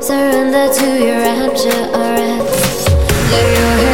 Surrender to your rapture, arrest. Lay your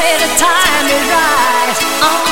Come on,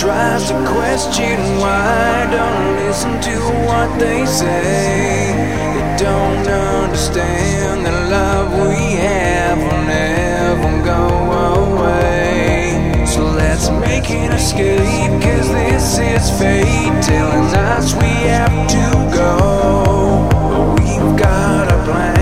tries to question why. Don't listen to what they say. They don't understand the love we have will never go away. So let's make an escape, cause this is fate telling us we have to go. But we've got a plan,